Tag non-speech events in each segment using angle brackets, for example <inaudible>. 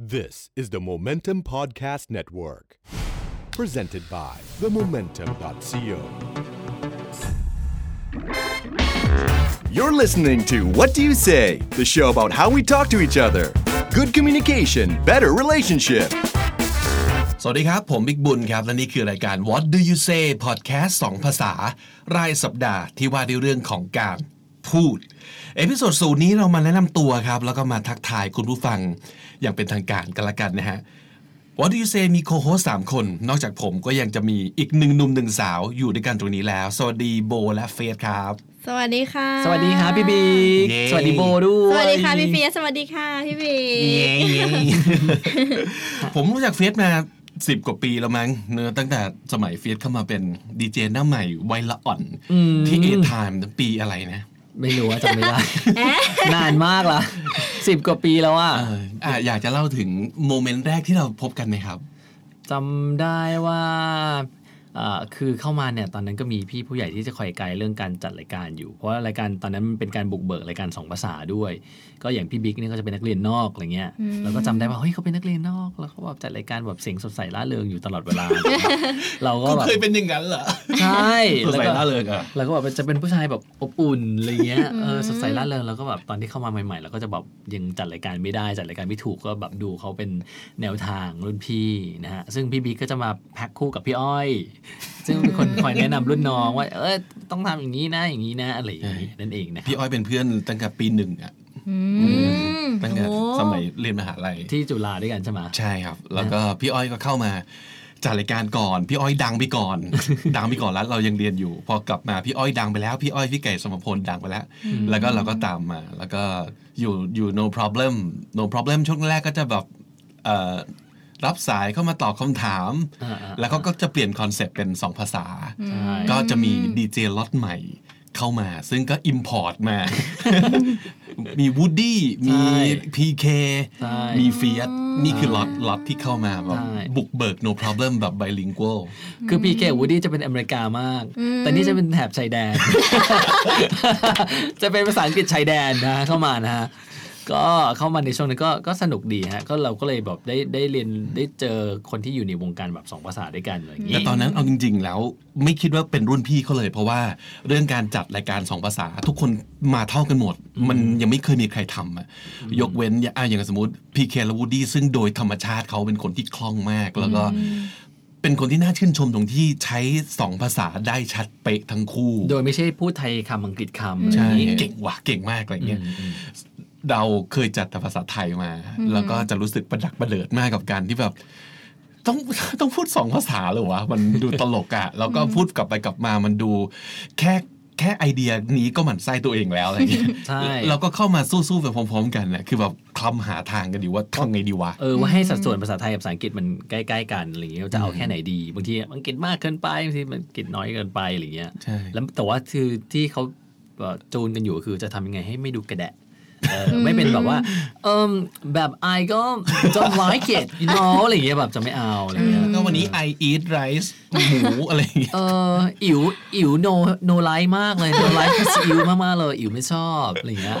This is the Momentum Podcast Network, presented by themomentum.co. You're listening to What Do You Say, the show about how we talk to each other. Good communication, better relationship. สวัสดีครับ ผมบิ๊กบุญครับ และนี่คือรายการ What Do You Say Podcast สองภาษารายสัปดาห์ที่ว่าด้วยเรื่องของการ พูด episode ศูนย์นี้เรามาแนะนำตัวครับ แล้วก็มาทักทายคุณผู้ฟังอย่างเป็นทางการกันละกันนะฮะ What Do You Say มี co-host สามคน นอกจากผมก็ยังจะมีอีกหนึ่งหนุ่มหนึ่งสาวอยู่ด้วยกันตรงนี้แล้ว สวัสดีโบและเฟียสครับ สวัสดีค่ะ สวัสดีครับพี่บิ๊กเย้ สวัสดีโบด้วยสวัสดีค่ะพี่เฟียสสวัสดีค่ะพี่บีผมรู้จักเฟียสมาสิบกว่าปีแล้วมั้งเนอะตั้งแต่สมัยเฟียสเข้ามาเป็นดีเจหน้าใหม่วัยละอ่อนที่เอทามปีอะไรนะ ไม่รู้ว่าจำไม่ได้ นานมากละสิบกว่าปีแล้วอะเอออะอยากจะเล่าถึงโมเมนต์แรกที่เราพบกันไหมครับจำได้ว่าเอ่อ คือเข้ามาเนี่ยตอนนั้นก็มีพี่ผู้ใหญ่ที่จะคอยไกด์เรื่องการจัดรายการอยู่ เพราะว่ารายการตอนนั้นมันเป็นการบุกเบิกรายการสองภาษาด้วย ก็อย่างพี่บิ๊กเนี่ยก็จะเป็นนักเรียนนอกอะไรเงี้ยแล้วก็จำได้ว่าเฮ้ยเขาเป็นนักเรียนนอก แล้วเขาแบบจัดรายการแบบเสียงสดใสร่าเริงอยู่ตลอดเวลา เราก็ก็แบบเคยเป็นอย่างนั้นเหรอใช่สดใสแล้วก็ร่าเริงอะแล้วก็แบบจะเป็นผู้ชายแบบอบอุ่นอะไรเงี้ยเออสดใสร่าเริงแล้วก็แบบตอนที่เข้ามาใหม่ๆเราก็จะแบบยังจัดรายการไม่ได้จัดรายการไม่ถูกก็แบบดูเขาเป็นแนวทางรุ่นพี่นะฮะซึ่งพี่บิ๊กก็จะมาแพ็คคู่กับพี่อ้อยซึ่งเป็นคนคอยแนะนำรุ่นน้องว่า เออต้องทำอย่างนี้นะอย่างนี้นะอะไรอย่างนี้นั่นเองนะคพี่รับอ้อยเป็นเพื่อนตั้งแต่ปีหนึ่งอะอืมตั้งแต่โอ้สมัยเรียนมหาลัยที่จุฬาด้วยกันใช่ไหมใช่ครับ แล้วก็พี่อ้อยก็เข้ามาจัดรายการก่อนพี่อ้อยดังไปก่อน ดังไปก่อนแล้วเรายังเรียนอยู่ พอกลับมาพี่อ้อยดังไปแล้ว พี่อ้อยพี่ไก่สมพลดังไปแล้ว แล้วก็เราก็ตามมา แล้วก็อยู่อยู่ no problem no problem ช่วงแรกก็จะแบบเอ่อ รับสายเข้ามาตอบคำถามอ่าๆแล้วก็ก็จะเปลี่ยน concept เป็นสองภาษาใช่ก็จะมีดีเจล็อตใหม่เข้ามา ซึ่งก็ import มา มีวูดดี้มีใช่พีเคใช่มีเฟียสนี่คือล็อตล็อตที่เข้ามาแบบใช่บุกเบิก no problem แบบ bilingual คือพีเควูดดี้จะเป็นอเมริกามาก แต่นี่จะเป็นแถบชายแดน จะเป็นภาษาอังกฤษชายแดนนะเข้ามานะฮะ ก็เข้ามาในช่วงนั้นก็ก็สนุกดีฮะก็เราก็เลยแบบได้ได้เรียนได้เจอคนที่อยู่ในวงการแบบสองภาษาด้วยกันอะไรอย่างแต่งี้ตอนนั้นเอาจริง ๆ แล้วไม่คิดว่าเป็นรุ่นพี่เขาเลย เพราะว่าเรื่องการจัดรายการสองภาษา ทุกคนมาเท่ากันหมด มันยังไม่เคยมีใครทำอะยกเว้นอะอย่างสมมติพีเคและวูดดี้ซึ่งโดยธรรมชาติเขาเป็นคนที่คล่องมากแล้วก็เป็นคนที่น่าชื่นชมตรงที่ใช้สองภาษาได้ชัดเป๊ะทั้งคู่ โดยไม่ใช่พูดไทยคำอังกฤษคำอะไรอใช่ย่างงี้เก่งว่ะเก่งมากอะไรเงี้ย เราเคยจัดแต่ภาษาไทยมา แล้วก็จะรู้สึกประดักประเดิดมากกับการที่แบบต้องต้องพูดสองภาษาเลยวะมันดูตลกอะแล้วก็พูดกลับไปกลับมามันดูแค่แค่ไอเดียนี้ก็หมั่นไส้ตัวเองแล้วอะไรเงี้ยใช่เราก็เข้ามาสู้ๆไปพร้อม ๆ กันนะคือแบบคลำหาทางกันอยู่ว่าทำไงดีวะเออว่าให้สัดส่วนภาษาไทยกับภาษาอังกฤษมันใกล้ๆกันอะไรอย่างเงี้ยจะเอาแค่ไหนดีบางทีอังกฤษมากเกินไปบางทีมันอังกฤษน้อยเกินไปอะไรอย่างเงี้ยใช่แล้วแต่ว่าคือที่เขาเอ่อจูนกันอยู่คือจะทำยังไงให้ไม่ดูกระแดะเออ ไม่เป็นแบบว่าเออแบบ I ก็ don't like it you know อะไรอย่างเงี้ยแบบจะไม่เอาอะไรอย่างเงี้ยแล้วก็วันนี้ I eat rice หมูอะไรอย่างเงี้ยเออ eew eew no no like มากเลย no like คือซีอิ๋วมากๆเลยอิ๋วไม่ชอบอะไรอย่างเงี้ย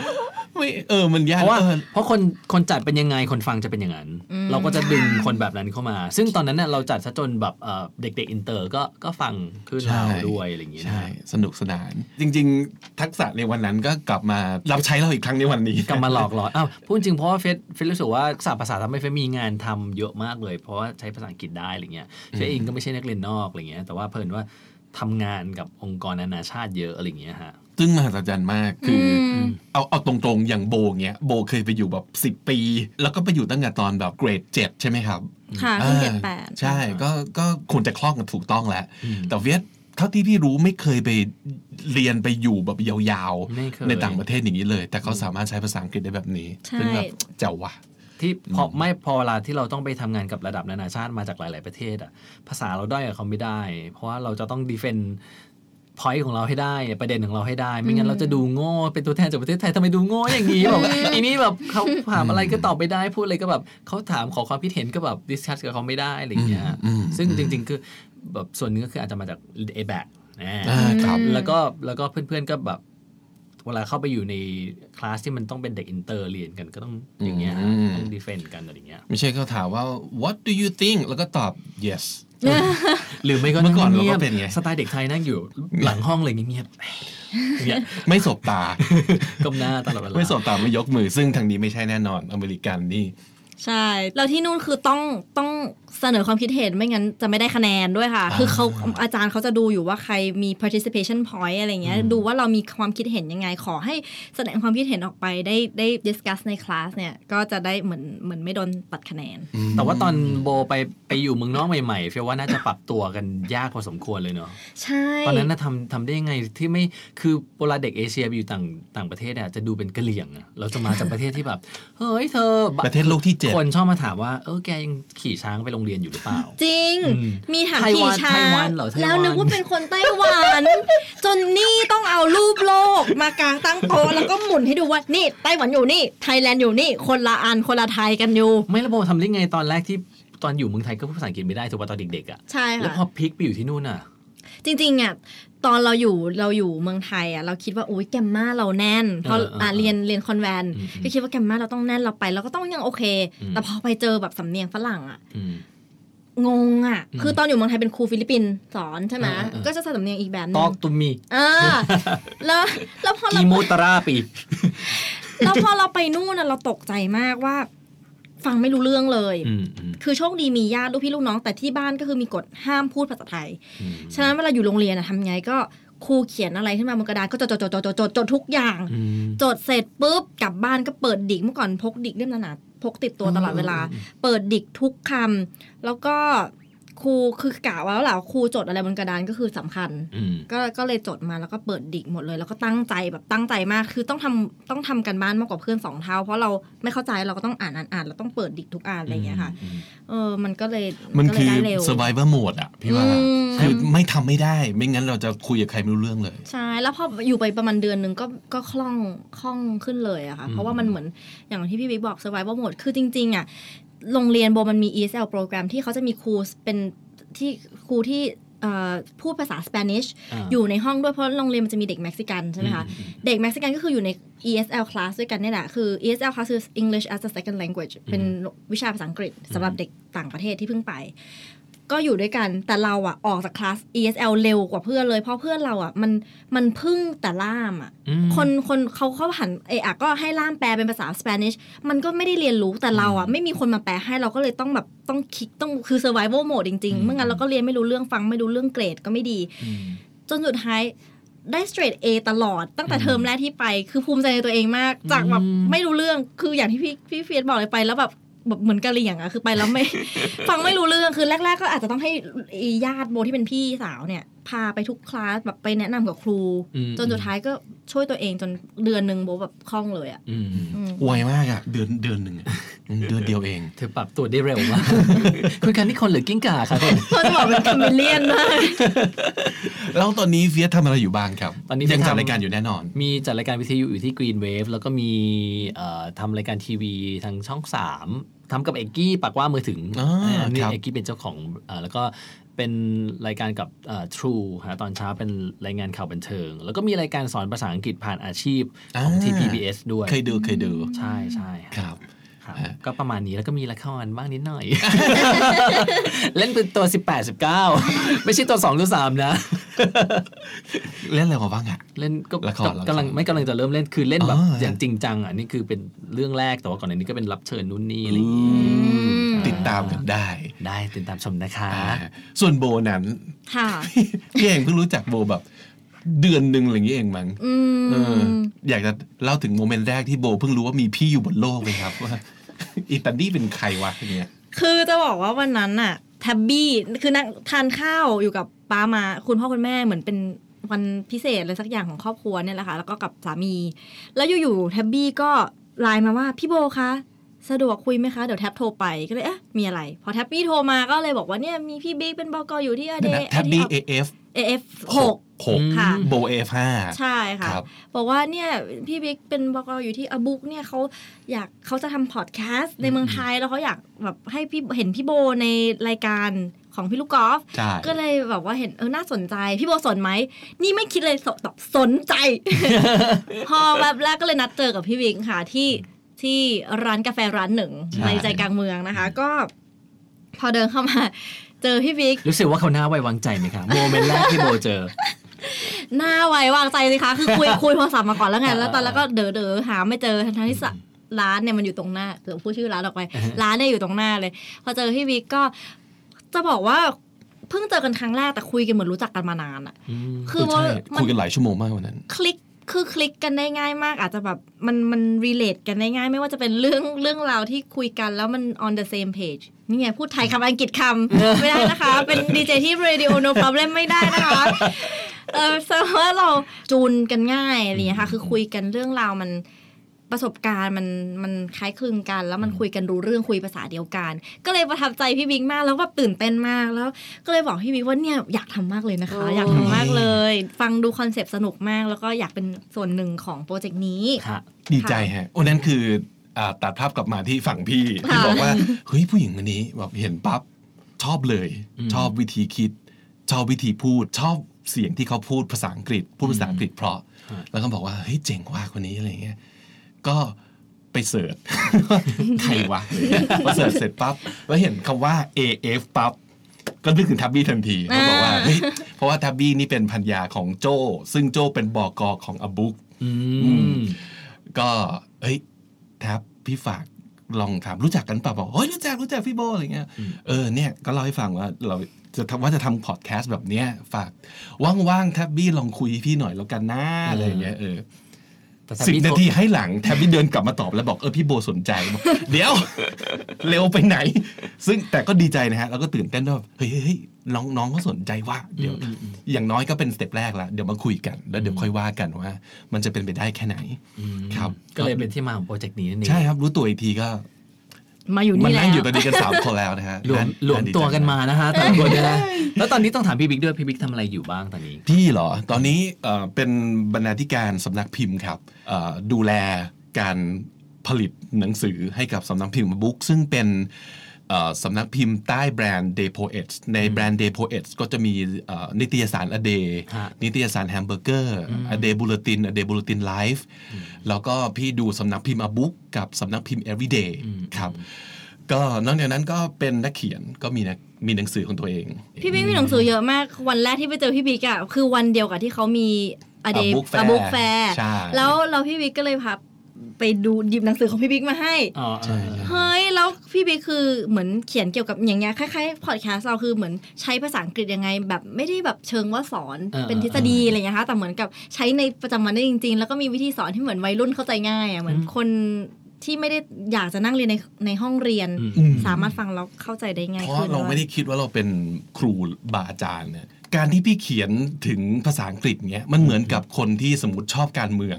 ไม่เออมันยากเพราะว่าเออเพราะคนคนจัดเป็นยังไงคนฟังจะเป็นอย่างนั้น เราก็จะดึงคนแบบนั้นเข้ามา ซึ่งตอนนั้นเน่ะเราจัดซะจนแบบเอ่อเด็กๆอินเตอร์ก็ก็ฟังคลื่นเราด้วยอะไรอย่างงี้นะใช่สนุกสนาน จริง ๆ ทักษะในวันนั้นก็กลับมารับใช้เราอีกครั้งในวันนี้กลับมาหลอกหลอนอ้าวพูดจริงเพราะว่าเฟียสเฟียสรู้สึกว่าทักษะภาษาทำให้เฟียสมีงานทำเยอะมากเลย เพราะว่าใช้ภาษาอังกฤษได้อะไรเงี้ยเฟียสเองก็ไม่ใช่นักเรียนนอกอะไรเงี้ยแต่ว่าเพิ่นว่าทำงานกับองค์กรนานาชาติเยอะอะไรเงี้ยฮะ ซึ่งมหัศจรรย์มากคืออเอาเอาตรงๆอย่างโบเงี้ยโบเคยไปอยู่แบบสิบ10 ปี แล้วก็ไปอยู่ตั้งแต่ตอนแบบเกรดเจ็ดใช่ไหมครับค่ะเพิ่งเกรดอ่าแปดใช่ก็ก็ควรจะคล่องกันถูกต้องแล้ว แต่เวียดเท่าที่พี่รู้ไม่เคยไปเรียนไปอยู่แบบยาวไม่เคยในต่างประเทศอย่างนี้เลย แต่เขาสามารถใช้ภาษาอังกฤษได้แบบนี้ใช่ซึ่งแบบเจ๋วว่ะที่พอไม่พอเวลาที่เราต้องไปทำงานกับระดับนานาชาติมาจากหลาย ๆประเทศอะภาษาเราได้กับเขาไม่ได้ เพราะว่าเราจะต้อง defend point ของเราให้ได้ประเด็นของเราให้ได้ ไม่งั้นเราจะดูโง่เป็นตัวแทนจากประเทศไทยทำไมดูโง่อย่างนี้แบบอีนี้แบบเขาถามอะไรก็ตอบไม่ได้พูดอะไรก็แบบเขาถามขอความคิดเห็นก็แบบ discuss กับเขาไม่ได้อะไรอย่างเงี้ยอืมซึ่งจริง ๆ คือแบบส่วนหนึงก็คืออาจจะมาจาก a b a c นะอ่าครับแล้วก็แล้วก็เพื่อนๆก็แบบ เวลาเข้าไปอยู่ในคลาสที่มันต้องเป็นเด็กอินเตอร์เรียนกันก็ต้องอย่างเงี้ยฮะอืมต้อง defend กันอะไรอย่างเงี้ยไม่ใช่เขาถามว่า what do you think แล้วก็ตอบ yes หรือไม่ก็เมื่อก่อนเราก็งียบๆเป็นไงสไตล์เด็กไทยนั่งอยู่หลังห้องเลยเงียบๆอย่างเงี้ยไม่สบตาก้มหน้าตลอดเวลาไม่สบตาไม่ยกมือซึ่งทางนี้ไม่ใช่แน่นอนอเมริกันนี่ใช่ แล้วที่นู่นคือต้องต้อง เสนอความคิดเห็นไม่งั้นจะไม่ได้คะแนนด้วยค่ะ คือเขาอาจารย์เขาจะดูอยู่ว่าใครมี participation point อะไรเงี้ย ดูว่าเรามีความคิดเห็นยังไง ขอให้แสดงความคิดเห็นออกไปได้ได้ discuss ในคลาสเนี่ย ก็จะได้เหมือนเหมือนไม่โดนตัดคะแนน แต่ว่าตอนโบไปไปอยู่เมืองนอกใหม่ๆเฟียว่าน่าจะปรับตัวกันยากพอสมควรเลยเนาะ ใช่ ตอนนั้นน่ะทำทำได้ยังไงที่ไม่ คือเวลาเด็กเอเชียไปอยู่ต่างต่างประเทศเนี่ยจะดูเป็นกะเหลี่ยงอะเราจะมาจากประเทศที่แบบ เฮ้ยเธอ ประเทศโลกที่เจ็ดคนชอบมาถามว่า เออแกยังขี่ช้างไปโรงเรียนอยู่หรือเปล่า จริงอืมมีถามไต้หขี่วันช้าไต้หวังนเหรอไต้หวันแล้วนึกว่าเป็นคนไต้หวัน จนนี่ต้องเอารูปโลกมากางตั้งโต๊ะแล้วก็หมุนให้ดูว่านี่ไต้หวันอยู่นี่ไทยแลนด์อยู่นี่คนละอันคนละไทยกันอยู่ ไม่ระโบทำได้ไงตอนแรกที่ตอนอยู่เมืองไทยก็พูดภาษาอังกฤษไม่ได้ถูกป่ะตอนเด็กๆอะใช่แล้วค่ะพอพลิกไปอยู่ที่นู่นอะ จริงๆอะตอนเราอยู่เราอยู่เมืองไทยอะเราคิดว่าอุ้ย grammar เราแน่นเพราะเออเออเอออะเรียนเรียนคอนแวนต์อืมอืมก็คิดว่า grammar เราต้องแน่นเราไปเราก็ต้องยังโอเคอืมแต่พอไปเจอแบบสำเนียงฝรั่งอะอืม งงอะอืมคือตอนอยู่เมืองไทยเป็นครูฟิลิปปินส์สอนใช่ไหมเออเออเออก็จะใช้สำเนียงอีกแบบหนึตองกตุมมีเออแล้วแล้วพอเรากีโมตราปีแล้วพอเราไปนู่นน่ะเราตกใจมากว่า ฟังไม่รู้เรื่องเลยอืมอืมคือโชคดีมีญาติลูกพี่ลูกน้อง แต่ที่บ้านก็คือมีกฎห้ามพูดภาษาไทยอืมฉะนั้นเวลาอยู่โรงเรียนอะทำไงก็ครูเขียนอะไรขึ้นมาบนกระดานก็จดจดจดจดจดจดจดทุกอย่างอืมจดเสร็จปุ๊บกลับบ้านก็เปิดดิกเมื่อก่อนพกดิกเล่มหนาๆ พกติดตัวตลอดเวลาอืมเปิดดิกทุกคำแล้วก็ ครูคือกะว่าแล้วแหละครูจดอะไรบนกระดานก็คือสำคัญอืมก็ก็เลยจดมาแล้วก็เปิดดิกหมดเลย แล้วก็ตั้งใจแบบตั้งใจมากคือต้องทำต้องทำกันบ้านมากกว่าเพื่อนสองเท่า เพราะเราไม่เข้าใจเราก็ต้องอ่านอ่านอ่านเราต้องเปิดดิกทุกอ่านอะไรอย่างเงี้ยค่ะอืมเออมันก็เลยมันก็เลคืยอได้เร็ว survivor mode อะพี่ว่าอืมคือไม่ทำไม่ได้ ไม่งั้นเราจะคุยกับใครไม่รู้เรื่องเลยใช่แล้วพออยู่ไปประมาณเดือนหนึ่งก็ก็คล่องคล่องขึ้นเลยอะค่ะอืมเพราะว่ามันเหมือนอย่างที่พี่บิ๊กบอก survival mode คือจริงๆอะ โรงเรียนโบมันมี ESL โปรแกรมที่เขาจะมีครูเป็นที่ครูที่เอ่อพูดภาษาสเปนิชาอยู่ในห้องด้วยเพราะโรงเรียนมันจะมีเด็กเม็กซิกันใช่ไหมคะอืมอืมเด็กเม็กซิกันก็คืออยู่ใน ESL class ด้วยกันเนี่ยแหละ คือ ESL class คือ English as a second language เป็นวิชาภาษาอังกฤษสำหรับเด็กต่างประเทศที่เพิ่งไป ก็อยู่ด้วยกันแต่เราอะออกจากคลาส ESL เร็วกว่าเพื่อนเลยเพราะเพื่อนเราอะมันมันพึ่งแต่ล่ามอะอืมคนคนเขาเขาหันเอะอะก็ให้ล่ามแปลเป็นภาษาสเปนิชมันก็ไม่ได้เรียนรู้แต่เราอะไม่มีคนมาแปลให้เราก็เลยต้องแบบต้องคิดต้องคือ survival mode จริงๆอืมเมื่องั้นเราก็เรียนไม่รู้เรื่องฟังไม่รู้เรื่องเกรดก็ไม่ดีอืมจนสุดท้ายได้ straight A ตลอดตั้งแต่เทอมแรกที่ไป คือภูมิใจในตัวเองมาก จากแบบอืมไม่รู้เรื่องคืออย่างที่พี่พี่เฟียสบอกเลยไป แล้วแบบ แบบเหมือนกะเหรี่ยงอะคือไปแล้วไม่ ฟังไม่รู้เรื่องคือแรก ๆ ก็อาจจะต้องให้ญาติโบที่เป็นพี่สาวเนี่ย พาไปทุกคลาสแบบไปแนะนำกับครูอืมจนสุดท้ายก็ช่วยตัวเองจนเดือนหนึ่งโบแบบคล่องเลยอะอืมอืมไวมากอะเดือนเดือนหนึ่งอะอืมเดือนเดียวเองเธอปรับตัวได้เร็วมากคุยกันนี่คนหรือกิ้งก่าคะคนเขาจะบอกเป็น chameleon มากแล้วตอนนี้เฟียสทำอะไรอยู่บ้างครับตอนนี้ยังจัดทำรายการอยู่แน่นอน มีจัดรายการวิทยุอยู่ที่ Green Wave แล้วก็มีเอ่อทำรายการทีวีทางช่อง 3 ทำกับเอกกี้ปากว่ามือถึงอ่าอันนี้ครับเอกกี้เป็นเจ้าของเอ่อแล้วก็เป็นรายการกับเอ่อ True ฮะตอนเช้าเป็นรายงานข่าวบันเทิง แล้วก็มีรายการสอนภาษาอังกฤษผ่านอาชีพของอ่าที่ PBS ด้วย เคยดูเคยดู ใช่ใช่ครับ ครับฮะก็ประมาณนี้แล้วก็มีละครบ้างนิดหน่อย เล่นเป็นตัว 18 19 ไม่ใช่ตัว2หรือ3นะ เล่นอะไรมาบ้างอะเล่นก็ละครละครกำลังไม่กำลังจะเริ่มเล่นคือเล่นแบบอ๋ออย่างจริงจังอะนี่คือเป็นเรื่องแรกแต่ว่าก่อนหน้านี้ก็เป็นรับเชิญนู่นนี่อะไรอย่างงี้มติดตามกันได้ ได้ติดตามชมนะคะอ่าส่วนโบนั้นค่ะพี่เองเพิ่งรู้จักโบแบบเดือนหนึ่งอะไรอย่างนี้เองมั้งอืเออมอยากจะเล่าถึงโมเมนต์แรกที่โบเพิ่งรู้ว่ามีพี่อยู่บนโลกเลยครับว่า อิตาลีเป็นใครวะอย่างเงี้ยคือจะบอกว่าวันนั้นน่ะแท็บบี้คือนั่งทานข้าวอยู่กับป้ามา คุณพ่อคุณแม่เหมือนเป็นวันพิเศษอะไรสักอย่างของครอบครัวเนี่ยแหละค่ะแล้วก็กับสามี แล้วอยู่ๆแท็บบี้ก็ไลน์มาว่าพี่โบคะ สะดวกคุยไหมคะเดี๋ยวแท็บโทรไปก็เลยเอ๊ะมีอะไร พอแท็บบี้โทรมาก็เลยบอกว่าเนี่ยมีพี่บิ๊กเป็นบกอยู่ที่ a day แท็บบี้เอฟเอฟหกหกค่ะโบเอฟห้าใช่ค่ะครับบอกว่าเนี่ยพี่บิ๊กเป็นบกอยู่ที่ a book เนี่ยเขาอยากเขาจะทำพอดแคสต์ในเมืองไทยแล้วเขาอยากแบบให้พี่เห็นพี่โบในรายการของพี่ลูกกอล์ฟใช่ก็เลยแบบว่าเห็นเออน่าสนใจ พี่โบสนไหม นี่ไม่คิดเลยสแบบสนใจ พอแบบแรกก็เลยนัดเจอกับพี่วิงค่ะที่ ที่ร้านกาแฟร้านหนึ่งใช่ในใจกลางเมืองนะคะ ก็พอเดินเข้ามา เจอพี่วิกรู้สึกว่าเขาหน้าไว้วางใจไหมคะโมเมนต์แรกที่โบเจอหน้าไว้วางใจสิคะคือคุยคุยโทรศัพท์มาก่อนแล้วไงอ่าแล้วตอนแล้วก็เด๋อเด๋อหาไม่เจอทั้งๆที่สะร้านเนี่ยมันอยู่ตรงหน้าเดี๋ยวพูดชื่อร้านออกไปอ่าฮะร้านเนี่ยอยู่ตรงหน้าเลย พอเจอพี่วิกก็จะบอกว่าเพิ่งเจอกันครั้งแรกแต่คุยกันเหมือนรู้จักกันมานานอะอืมคือว่าใช่มัคุนยกันหลายชั่วโมงมากวันนั้น คลิก คือคลิกกันได้ง่ายมาก อาจจะแบบมันมันรีเลทกันได้ง่าย ไม่ว่าจะเป็นเรื่องเรื่องราวที่คุยกันแล้วมัน on the same page นี่ไงพูดไทยคำอังกฤษคำไม่ได้นะคะ เป็นดีเจที่ radio no problem ไม่ได้นะคะเออแสดงว่าเราจูนกันง่ายอะไรอย่างเงี้ยค่ะ คือคุยกันเรื่องราวมัน ประสบการณ์มันมันคล้ายคลึงกัน แล้วมันคุยกันรู้เรื่องคุยภาษาเดียวกัน ก็เลยประทับใจพี่บิ๊กมากแล้วก็ตื่นเต้นมากแล้ว ก็เลยบอกพี่บิ๊กว่าเนี่ยอยากทำมากเลยนะคะ อยากทำมากเลย ฟังดู concept สนุกมาก แล้วก็อยากเป็นส่วนหนึ่งของ project นี้ค่ะดีใจฮะวันนั้นคืออ่าตัดภาพกลับมาที่ฝั่งพี่ที่ค่ะบอกว่าเฮ้ยผู้หญิงคนนี้แบบเห็นปั๊บชอบเลยอืมชอบวิธีคิด ชอบวิธีพูดชอบเสียงที่เขาพูดภาษาอังกฤษพูดภาษาอังกฤษเพราะ แล้วก็บอกว่าเฮ้ยเจ๋งว่ะคนนี้อะไรเงี้ย ก็ไปเสิร์ชใครวะพอเสิร์ชเสร็จปั๊บแล้วเห็นคำว่า AF ปั๊บก็นึกถึงทับบี้ทันทีเขาบอกว่าอ่าเฮ้ยเพราะว่าทับบี้นี่เป็นพันยาของโจซึ่งโจเป็นบอกอของอบุ๊กอืมก็เฮ้ยแท็บพี่ฝากลองถามรู้จักกันเปล่าบอกเฮ้ยรู้จักรู้จักพี่โบอะไรเงี้ยเออเนี่ยก็เล่าให้ฟังว่าเราจะทำว่าจะทำพอดแคสต์แบบเนี้ยฝากว่างๆแท็บบี้ลองคุยพี่หน่อยแล้วกันนะอะไรอย่างเงี้ยเออแต่ถ้า สิบพี่นาทีให้หลังแท็บบี้เดินกลับมาตอบแล้วบอกเออพี่โบสนใจบอกเดี๋ยว เร็วไปไหน ซึ่งแต่ก็ดีใจนะฮะแล้วก็ตื่นเต้นว่าเฮ้ยเฮ้ยเฮ้ยน้องน้องเขาสนใจว่าเดี๋ยว อย่างน้อยก็เป็น step แรกละเดี๋ยวมาคุยกัน แล้วเดี๋ยวค่อยว่ากันว่า มันจะเป็นไปได้แค่ไหนครับ ก็เลยเป็นที่มาของ project นี้นั่นเองใช่ครับ รู้ตัวอีกทีก็ มาอยู่มันี่นแล้นั่งอยู่นี่แล้วตอนนี้กันสามคนแล้วนะฮะรวมน่ารวมดีใจตัวกันมานะฮะแต่ละคนเนี่ยนะแล้วตอนนี้ต้องถามพี่บิ๊กด้วยพี่บิ๊กทำอะไรอยู่บ้างตอนนี้ พี่เหรอ ตอนนี้เอ่อเป็นบรรณาธิการสำนักพิมพ์ครับเอ่อดูแลการผลิตหนังสือให้กับสำนักพิมพ์ A Book ซึ่งเป็นเอ่อ สำนักพิมพ์ใต้แบรนด์ Day Poets ในแบรนด์ Day Poets ก็จะมีเอ่อนิตยสาร A Day ฮะนิตยสาร HAMBURGER A Day Bulletin A Day Bulletin Live แล้วก็พี่ดูสำนักพิมพ์ A Book กับสำนักพิมพ์ Everyday ครับก็นอกจากนั้นก็เป็นนักเขียนก็มีนักมีหนังสือของตัวเอง พี่บิ๊กมีหนังสือเยอะมากวันแรกที่ไปเจอพี่บิ๊กอะคือวันเดียวกับที่เขามีอเด A Book Fair บุ๊กแฟร์ใช่แล้วเราพี่บิ๊กก็เลยพา ไปดูหยิบหนังสือของพี่บิ๊กมาให้อ๋อใช่เฮ้ยแล้วพี่บิ๊กคือเหมือนเขียนเกี่ยวกับอย่างเงี้ยคล้ายๆพอดแคสต์เราคือเหมือนใช้ภาษาอังกฤษยังไง แบบไม่ได้แบบเชิงว่าสอนเป็นทฤษฎีอะไรอย่างเงี้ยค่ะแต่เหมือนกับใช้ในประจำวันได้จริง ๆ แล้วก็มีวิธีสอนที่เหมือนวัยรุ่นเข้าใจง่ายอะเหมือนคนที่ไม่ได้อยากจะนั่งเรียนในในห้องเรียนอืมสามารถฟังแล้วเข้าใจได้ง่ายเพขึ้ราะนเราไม่ได้คิดว่าเราเป็นครูบาอาจารย์เนี่ย การที่พี่เขียนถึงภาษาอังกฤษเนี้ยมันเหมือนกับคนที่สมมติชอบการเมือง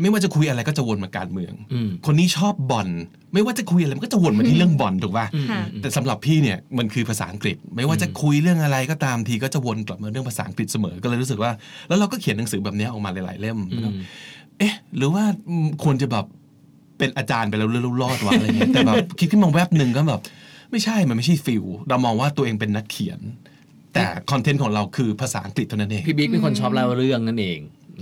ไม่ว่าจะคุยอะไรก็จะวนมาการเมืองอืมคนนี้ชอบบอลไม่ว่าจะคุยอะไรมันก็จะวนมาที่เรื่องบอลถูกป่ะค่ะแต่สำหรับพี่เนี่ยมันคือภาษาอังกฤษ ไม่ว่าจะคุยเรื่องอะไรก็ตามทีก็จะวนกลับมาเรื่องภาษาอังกฤษเสมอก็เลยรู้สึกว่า แล้วเราก็เขียนหนังสือแบบเนี้ยออกมาหลาย ๆ เล่มอืมเอ๊ะ หรือว่าอืมควรจะแบบเป็นอาจารย์ไปแล้วเรื่อยๆรอดวะอะไรเงี้ยแต่แบบคิดขึ้นมาแวบหนึ่งก็แบบไม่ใช่มันไม่ใช่ feel เรามองว่าตัวเองเป็นนักเขียน แต่คอนเทนต์ของเราคือภาษาอังกฤษเท่านั้นเองพี่บิ๊กเป็นคนชอบเล่าเรื่องนั่นเอง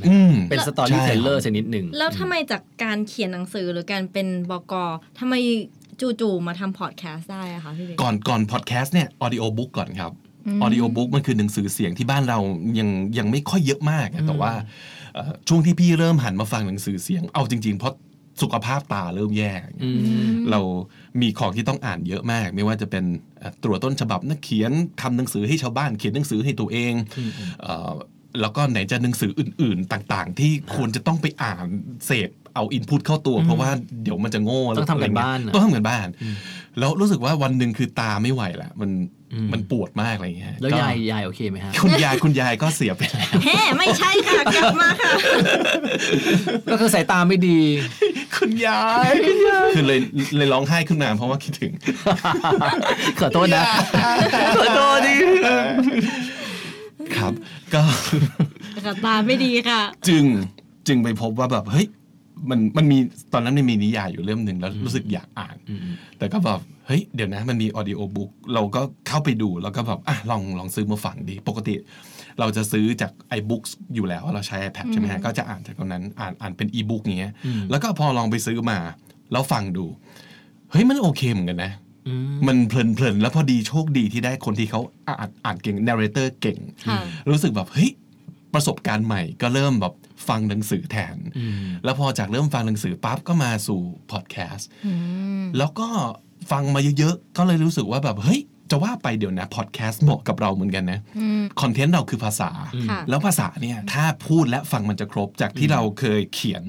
อืม เป็น storytell er ชนิดหนึ่งแล้วทำไมจากการเขียนหนังสือหรือการเป็นบกทำไมจู่ๆมาทำพอดแคสต์ได้อะคะพี่บิ๊กก่อนก่อนพอดแคสต์เนี่ย audiobook ก่อนครับ audiobook มันคือหนังสือเสียงที่บ้านเรายังยังไม่ค่อยเยอะมากอะแต่ว่าเอ่อช่วงที่พี่เริ่มหันมาฟังหนังสือเสียงเอาจริง ๆ เพราะ สุขภาพตาเริ่มแย่อืมเรามีของที่ต้องอ่านเยอะมาก ไม่ว่าจะเป็นเอ่อตรวจต้นฉบับนักเขียนทำหนังสือให้ชาวบ้านเขียนหนังสือให้ตัวเองเอ่อแล้วก็ไหนจะหนังสืออื่น ๆ ต่างๆ ที่ควรจะต้องไปอ่านเสพเอาอินพุตเข้าตัว เพราะว่าเดี๋ยวมันจะโง่ต้องทำกันบ้านอะไรเงี้ยอะต้องทำกันบ้าน แล้วรู้สึกว่าวันหนึ่งคือตาไม่ไหวละมันอื มมันปวดมากอะไรเงี้ยแล้วก็ยายยายโอเคไหมฮะคุณยายคุณยายก็เสียไปแล้วแฮ่ไม่ใช่ค่ะกลับมาค่ะก็คือสายตาไม่ดี คุณยายคือเลยเลยร้องไห้ขึ้นมาเพราะว่าคิดถึงขอโทษนะขอโทษดิครับ ก็กลับตาไม่ดีค่ะ จึงจึงไปพบว่าแบบเฮ้ย มันมันมีตอนนั้นมันมีนิยายอยู่เล่มหนึ่งแล้วรู้สึกอยากอ่าน แต่ก็แบบเฮ้ยเดี๋ยวนะมันมีออดิโอบุ๊กเราก็เข้าไปดูแล้วก็แบบอะลองลองซื้อมาฟังดี ปกติ เราจะซื้อจาก iBooks อยู่แล้วเราใช้ iPad ใช่ไหมฮะก็จะอ่านจากตรงนั้นอ่านอ่านเป็นอีบุ๊กอย่างเงี้ยแล้วก็พอลองไปซื้อมา แล้วฟังดู เฮ้ยมันโอเคเหมือนกันนะมันเพลินๆแล้วพอดีโชคดีที่ได้คนที่เขาอ่านอ่านเก่ง narrator เก่งค่ะรู้สึกแบบเฮ้ยประสบการณ์ใหม่ก็เริ่มแบบ ฟังหนังสือแทน แล้วพอจากเริ่มฟังหนังสือปั๊บก็มาสู่พอดแคสต์แล้วก็ฟังมาเยอะๆ ก็เลยรู้สึกว่าแบบเฮ้ยจะว่าไปเดี๋ยวนะพอดแคสต์เหมาะกับเราเหมือนกันนะคอนเทนต์เราคือภาษาค่ะแล้วภาษาเนี่ยถ้าพูดและฟังมันจะครบจากที่เราเคยเขียน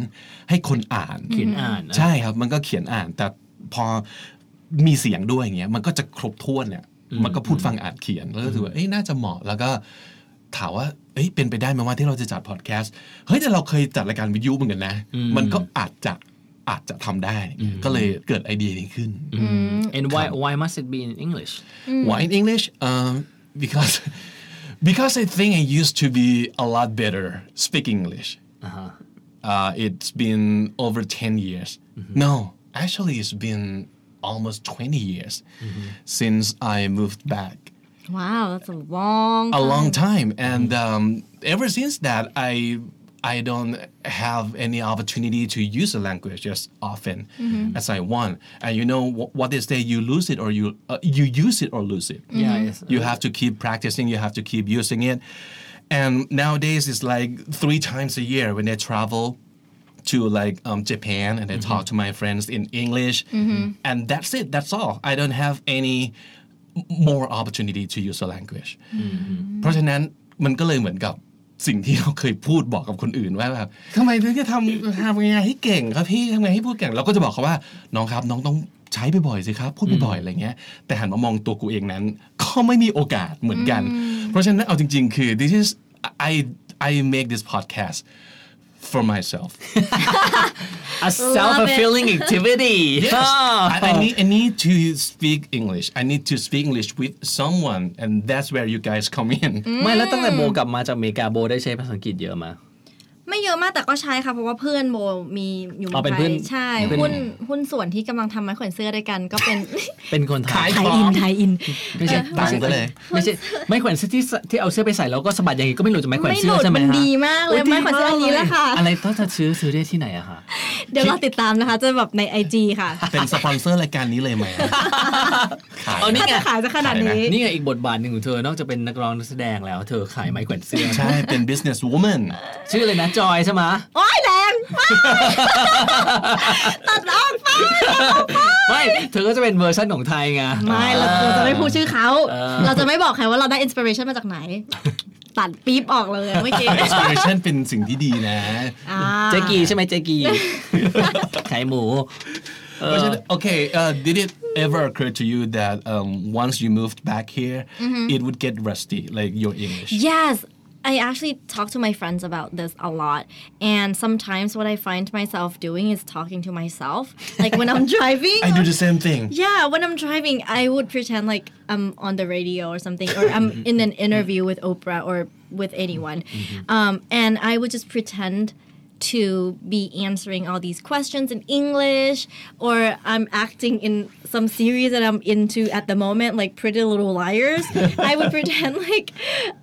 ให้คนอ่านเขียนอ่านนะใช่ครับมันก็เขียนอ่าน แต่พอมีเสียงด้วยอย่างเงี้ยมันก็จะครบถ้วนเนี่ยมันก็พูดฟังอ่านเขียนแล้วก็ถือว่าเอ้ยน่าจะเหมาะแล้วก็ ถามว่าเอ้ยเป็นไปได้ไหมว่าที่เราจะจัดพอดแคสต์เฮ้ยแต่เราเคยจัดรายการวิทยุเหมือนกันนะ มันก็อาจจะอาจจะทำได้ ก็เลยเกิดไอเดียนี้ขึ้น and why why must it be in English Why in English? Um, because because I think I used to be a lot better speaking English. Uh, it's been over ten years. No, actually, it's been almost twenty years since I moved back. Wow that's a long A long time, and um, ever since that, I I don't have any opportunity to use the language as often as I want. And you know wh- what they say: you lose it or you uh, you use it or lose it. yeah yes. You have to keep practicing, you have to keep using it. And nowadays it's like three times a year when I travel to like um, Japan and I talk to my friends in English. And that's it, that's all. I don't have any m- more opportunity to use the language. เพราะฉะนั้นมันก็เลยเหมือนกับสิ่งที่เราเคยพูดบอกกับคนอื่นว่าแบบทำไมถึงจะทำทำยังไงให้เก่งครับพี่ทำไงให้พูดเก่งเราก็จะบอกเขาว่าน้องครับ น้องต้องใช้บ่อยๆสิครับ พูดบ่อยๆอะไรเงี้ย แต่หันมามองตัวกูเองนั้น ก็ไม่มีโอกาสเหมือนกัน เพราะฉะนั้นเอาจริง ๆ คือ this is I I make this podcast for myself <laughs> a self-fulfilling activity Ah. I, I need I need to speak English I need to speak English with someone and that's where you guys come in ไม่แล้วตั้งแต่โบกลับมาจากอเมริกาโบได้ใช้ภาษาอังกฤษเยอะมา ไม่เยอะมากแต่ก็ใช้ค่ะ เพราะว่าเพื่อนโบมีอยู่อ๋อเป็นไทเพื่อนยใช่เป็นหุ้นหุ้นส่วนที่กำลังทำไม้แขวนเสื้อด้วยกัน ก็เป็นเป็นคนไทยไทยอินไทยอินไม่ใช่ต่างกันเลยไม่ใช่ไม่แขวนเสื้อที่สที่เอาเสื้อไปใส่แล้วก็สะบัดอย่างนี้ก็ไม่หลุดจากไม้แขวนไม่เสื้หอลุดใช่ไหมมันฮะดีมากเลยโอ้ไม้แขวนเสื้ออันนี้แหละค่ะอะไรถ้าจะซื้อซื้อได้ที่ไหนอะคะเดี๋ยวเราติดตามนะคะ จะแบบในไอจีค่ะ เป็นสปอนเซอร์รายการนี้เลยไหมขายเอานี่ถ้าไงจะขายจะขนาดนี้นี่ไงอีกบทบาทหนึ่งของเธอนอกจากเป็นนักร้องนักแสดงแล้ว เธอขายไม้แขวนเสื้อใช่เป็น business woman ชื่อเลยนะจอยใช่ไหมโอ้ยแรงมากตัดออกไปไม่เธอก็จะเป็นเวอร์ชันของไทยไงไม่เราเราจะไม่พูดชื่อเขาเออเราจะไม่บอกใครว่าเราได้อินสปิเรชันมาจากไหนตัดปี๊บออกเลยเมื่อกี้ inspiration เป็นสิ่งที่ดีนะอ่าเจกีใช่ไหมเจกีขายหมูเออเพราะฉะนั้น okay uh, did it ever occur to you that um, once you moved back here it would get rusty like your English Yes, I actually talk to my friends about this a lot. And sometimes what I find myself doing is talking to myself. Like when I'm <laughs> driving. I do the same thing Yeah, when I'm driving, I would pretend like I'm on the radio or something, or I'm mm-hmm, in an mm-hmm. interview with Oprah or with anyone. Mm-hmm. Um, and I would just pretend to be answering all these questions in English, or I'm acting in some series that I'm into at the moment, like Pretty Little Liars. <laughs> I would pretend like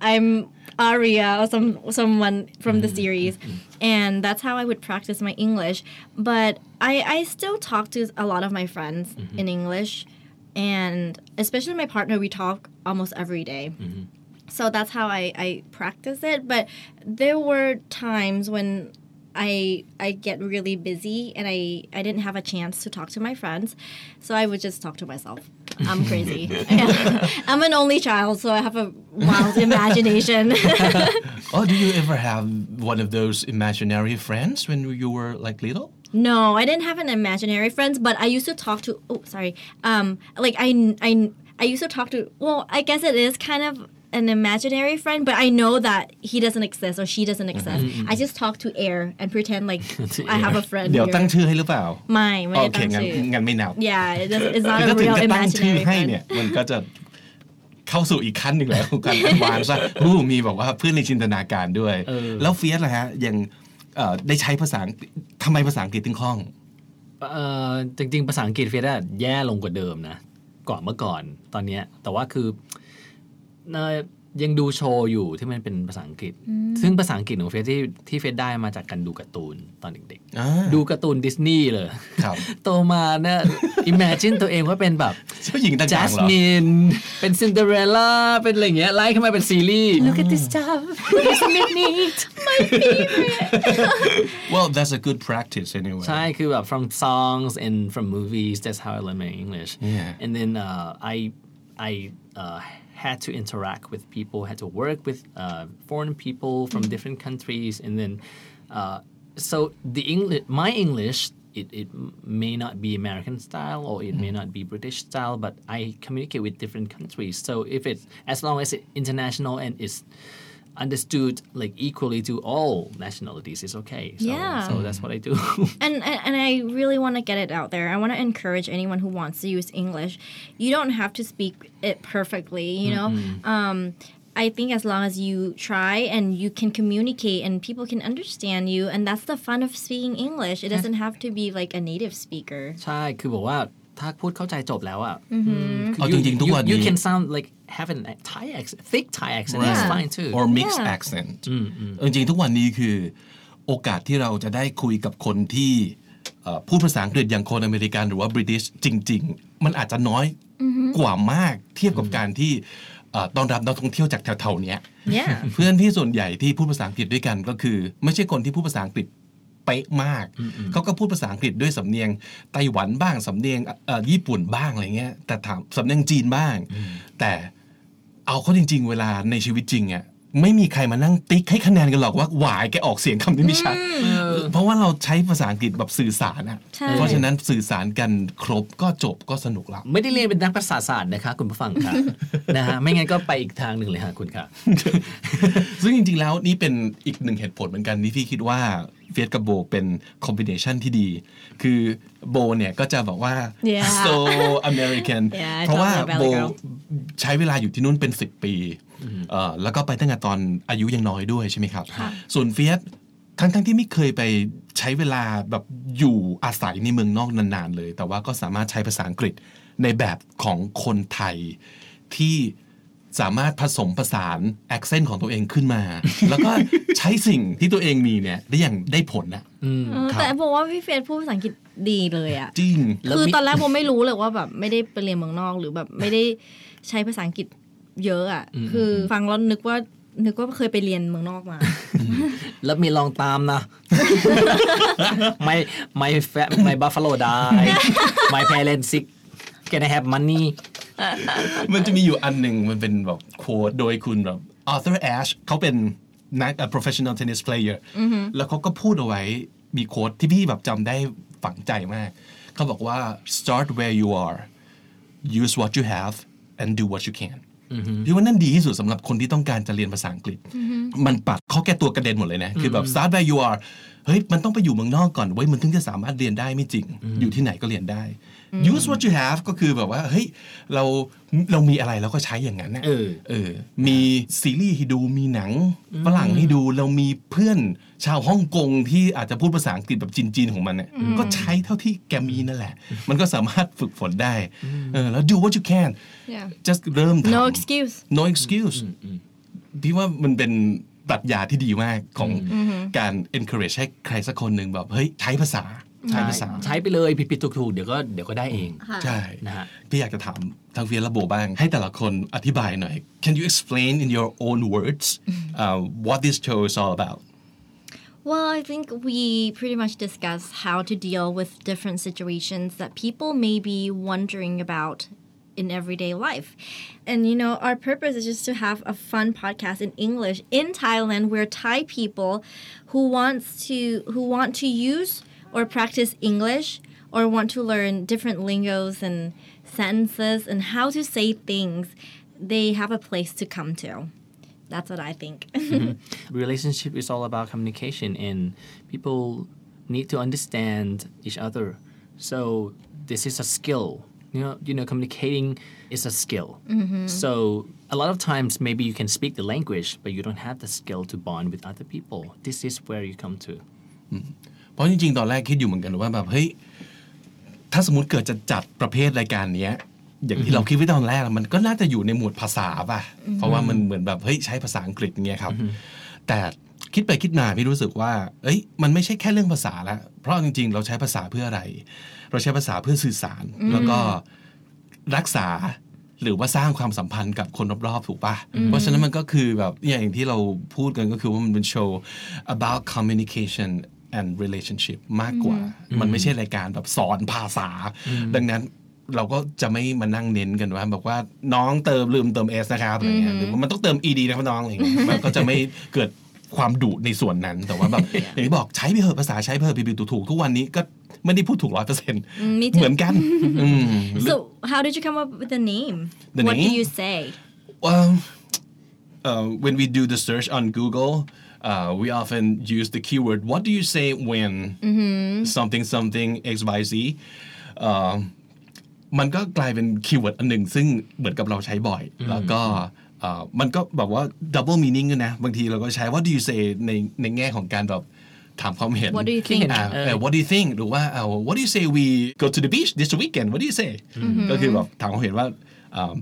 I'm Aria or some someone from the mm-hmm. series, mm-hmm. and that's how I would practice my English. But I I still talk to a lot of my friends mm-hmm. in English, and especially my partner, we talk almost every day. So that's how I, I practice it. But there were times when I I get really busy and I, I didn't have a chance to talk to my friends. So I would just talk to myself. I'm crazy. <laughs> I'm an only child, so I have a wild imagination. <laughs> oh do you ever have one of those imaginary friends when you were like little No, I didn't have an imaginary friends, but I used to talk to. Oh, sorry. Um, like I, I, I used to talk to. Well, I guess it is kind of an imaginary friend, but I know that he doesn't exist or she doesn't exist. I just talk to air and pretend like I have a friend. เดี๋ยว here. ตั้งชื่อให้หรือเปล่าไม่ไม่โอได้เคตั้งงั้นชื่องั้นไม่นับ Yeah, it does, it's not คือ a ถ้าถึง real จะตั้งชื่อ imaginary ให้ friend. เนี่ยมันก็จะเข้าสู่อีกขั้นหนึ่งแล้วการวางซะอู้มีบอกว่าเพื่อนในจินตนาการด้วยเออแล้วเฟียสล่ะฮะยังเอ่อได้ใช้ภาษาอังกฤษทำไมภาษาอังกฤษถึงคล่องเอ่อจริง ๆ ภาษาอังกฤษเฟียสอะแย่ลงกว่าเดิมนะก่อนเมื่อก่อนตอนเนี้ยแต่ว่าคือเอ่อ ยังดูโชว์อยู่ที่มันเป็นภาษาอังกฤษ ซึ่งภาษาอังกฤษของเฟียสที่ที่เฟียสได้มาจากการดูการ์ตูนตอนเด็กอ่าๆดูการ์ตูนดิสนีย์เลยครับโตมาเนี่ย imagine ตัวเองว่าเป็นแบบเจ้าหญิงต่างๆจัสเหรอมินเป็นซินเดอเรลล่าเป็นอะไรอย่างเงี้ยไล่ขึ้นมาเป็นซีรีส์ Look at this stuff isn't it neat well that's a good practice anyway ใช่คือแบบ from songs and from movies that's how I learned my English Yeah. and then uh, I I uh, had to interact with people had to work with uh, foreign people from different countries and then uh, so the English my English it, it may not be American style or it may not be British style but I communicate with different countries. So if it's as long as it's international and it's understood like equally to all nationalities is okay so, Yeah. so that's what I do <laughs> and and and I really want to get it out there. I want to encourage anyone who wants to use English. You don't have to speak it perfectly, you know. Um, I think as long as you try and you can communicate and people can understand you, and that's the fun of speaking English. It doesn't have to be like a native speaker. ใช่ คือบอกว่าถ้าพูดเข้าใจจบแล้วอ่ะ เอาจริงๆทุกวันนี้ you can sound like have an Thai accent thick Thai accent that's Yeah. fine too or mixed Yeah. accent เออจริงๆทุกวันนี้คือโอกาสที่เราจะได้คุยกับคนที่เอ่อพูดภาษาอังกฤษอย่างคนอเมริกันหรือว่าบริ i ิชจริง ๆ มันอาจจะน้อยกว่ามากเทียบกับการที่เอ่อต้อนรับนักท่องเที่ยวจากแถวๆเนี้ย Yeah. เพื่อนที่ส่วนใหญ่ที่พูดภาษาอังกฤษด้วยกันก็คือ ไม่ใช่คนที่พูดภาษาอังกฤษ เป๊ะมาก เขาก็พูดภาษาอังกฤษด้วยสำเนียงไต้หวันบ้างสำเนียงเอ่อญี่ปุ่นบ้างอะไรเงี้ยแต่ถามสำเนียงจีนบ้าง แต่เอาเข้าจริง ๆ เวลาในชีวิตจริงอะไม่มีใครมานั่งติ๊กให้คะแนนกันหรอกว่าหวายแกออกเสียงคำนี้ไม่ชัด เพราะว่าเราใช้ภาษาอังกฤษแบบสื่อสารอะใช่เพราะฉะนั้นสื่อสารกันครบก็จบก็สนุกละไม่ได้เรียนเป็นนักภาษาศาสตร์นะคะคุณผู้ฟังค่ะนะฮะไม่งั้นก็ไปอีกทางหนึ่งเลยฮะคุณค่ะ ซึ่งจริงๆแล้วนี่เป็นอีกหนึ่งเหตุผลเหมือนกันที่พี่คิดว่า เฟียสกับโบเป็น combination ที่ดี คือโบเนี่ยก็จะบอกว่า Yeah. so American Yeah, I เพราะว่า totally โบ Valley Girl ใช้เวลาอยู่ที่นู่นเป็น 10 ปีเอ่อแล้วก็ไปตั้งแต่ตอนอายุยังน้อยด้วยใช่ไหมครับ ส่วนเฟียสทั้งทั้งที่ไม่เคยไปใช้เวลาแบบอยู่อาศัยในเมืองนอกนานๆเลย แต่ว่าก็สามารถใช้ภาษาอังกฤษในแบบของคนไทยที่ สามารถผสมผสานaccent ของตัวเองขึ้นมา แล้วก็ใช้สิ่งที่ตัวเองมีเนี่ยได้อย่างได้ผลนะเออครับแต่บอกว่าพี่เฟียสพูดภาษาอังกฤษดีเลยอะจริงแล้วคือมีตอนแรกโบไม่รู้เลยว่าแบบไม่ได้ไปเรียนเมืองนอกหรือแบบไม่ได้ใช้ภาษาอังกฤษเยอะอะคือฟังแล้วนึกว่านึกว่าเคยไปเรียนเมืองนอกมา แล้วมีลองตามนะ my my fa- my buffalo die my parents sick can I have money มันจะมีอยู่อันหนึ่งมันเป็นแบบโค้ดโดยคุณแบบ Arthur Ashe เขาเป็นนัก uh, professional tennis player แล้วเขาก็พูดเอาไว้มีโค้ดที่พี่แบบจำได้ฝังใจมาก เขาบอกว่า start where you are use what you have and do what you can พี่ว่านั่นดีที่สุดสำหรับคนที่ต้องการจะเรียนภาษาอังกฤษ มันปัดข้อแก้ตัวกระเด็นหมดเลยนะ คือแบบ start where you are เฮ้ย มันต้องไปอยู่เมืองนอกก่อน ไว้ยมันถึงจะสามารถเรียนได้ไม่จริง อยู่ที่ไหนก็เรียนได้ use what you have ก็คือแบบว่าเฮ้ยเราเรามีอะไรเราก็ใช้อย่างนั้นนะเออเออ มีซีรีส์ให้ดูมีหนังฝรั่งให้ดูเรามีเพื่อนชาวฮ่องกงที่อาจจะพูดภาษาอังกฤษแบบจีนๆของมันเนี่ยก็ใช้เท่าที่แกมีนั่นแหละ มันก็สามารถฝึกฝนได้เออแล้ว do what you can Yeah. just เริ่มทำ no excuse no excuse พี่ว่ามันเป็นปรัชญาที่ดีมากของการ encourage ให้ใครสักคนหนึ่งแบบเฮ้ยใช้ภาษา ใช้ภาษาใช้ไปเลยผิดๆถูกๆเดี๋ยวก็เดี๋ยวก็ได้เอง ใช่นะฮะพี่อยากจะถามทางเฟียระโบบ้าง ให้แต่ละคนอธิบายหน่อย Can you explain in your own words uh, what this show is all about Well, I think we pretty much discussed how to deal with different situations that people may be wondering about in everyday life. And you know, our purpose is just to have a fun podcast in English in Thailand where Thai people who wants to who want to use or practice English or want to learn different lingos and sentences and how to say things, they have a place to come to. That's what I think. <laughs> Mm-hmm. relationship is all about communication and people need to understand each other. So this is a skill. You know you know communicating is a skill. Mm-hmm. So a lot of times maybe you can speak the language but you don't have the skill to bond with other people. This is where you come to. อืม เพราะจริงๆ ตอนแรกคิดอยู่เหมือนกันว่าแบบเฮ้ยถ้าสมมติเกิดจะจัดประเภทรายการเนี้ย อย่างที่เราคิดไว้ตอนแรกมันก็น่าจะอยู่ในหมวดภาษาป่ะ เพราะว่ามันเหมือนแบบเฮ้ยใช้ภาษาอังกฤษเงี้ยครับ แต่คิดไปคิดมาพี่รู้สึกว่า เอ้ย มันไม่ใช่แค่เรื่องภาษาแล้วเพราะจริงๆ เราใช้ภาษาเพื่ออะไร เราใช้ภาษาเพื่อสื่อสาร แล้วก็รักษาหรือว่าสร้างความสัมพันธ์กับคนรอบๆ ถูกปะเพราะฉะนั้นมันก็คือแบบอย่างที่เราพูดกันก็คือว่ามันเป็นโชว์ about communication and relationship มากกว่า มันไม่ใช่รายการแบบสอนภาษา ดังนั้นเราก็จะไม่มานั่งเน้นกันว่าแบบว่าน้องเติมลืมเติม s นะครับอะไรเงี้ยหรือว่ามันต้องเติม ed นะครับน้องอะไรเงี้ยมันก็จะไม่เกิดความดุในส่วนนั้นแต่ว่าแบบอย่างที่บอกใช้ไปเถอะภาษาใช้ไปเถอะผิดๆถูกๆทุกวันนี้ก็ไม่ได้พูดถูกร้อยเปอร์เซ็นต์ me too เหมือนกันอืม so how did you come up with the name The what do name? you say Well, uh, when we do the search on Google, uh, we often use the keyword "What do you say when something something x y z?" เอ่อมันก็กลายเป็นคีย์เวิร์ดอันหนึ่งซึ่งเหมือนกับเราใช้บ่อย แล้วก็เอ่อมันก็แบบว่า double meaning ด้วยนะ บางทีเราก็ใช้ what do you say ในในแง่ของการแบบถามความเห็น What do you think? อ่าเออ what do you think หรือว่าเอ่อ what do you say we go to the beach this weekend what do you say ก็คือแบบถามความเห็นว่าเอ่อ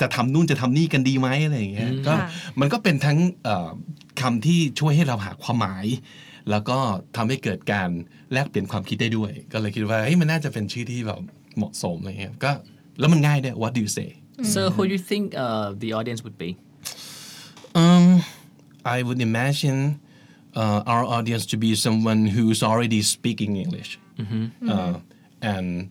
จะทำนู่นจะทำนี่กันดีไหมอะไรอย่างเงี้ยก็ค่ะมันก็เป็นทั้งเอ่อคำที่ช่วยให้เราหาความหมาย แล้วก็ทำให้เกิดการแลกเปลี่ยนความคิดได้ด้วย ก็เลยคิดว่าเฮ้ยมันน่าจะเป็นชื่อที่แบบเหมาะสมอะไรเงี้ยก็แล้วมันง่ายด้วย what do you say so who do you think uh, the audience would be Um, I would imagine uh, our audience to be someone who's already speaking English, uh, and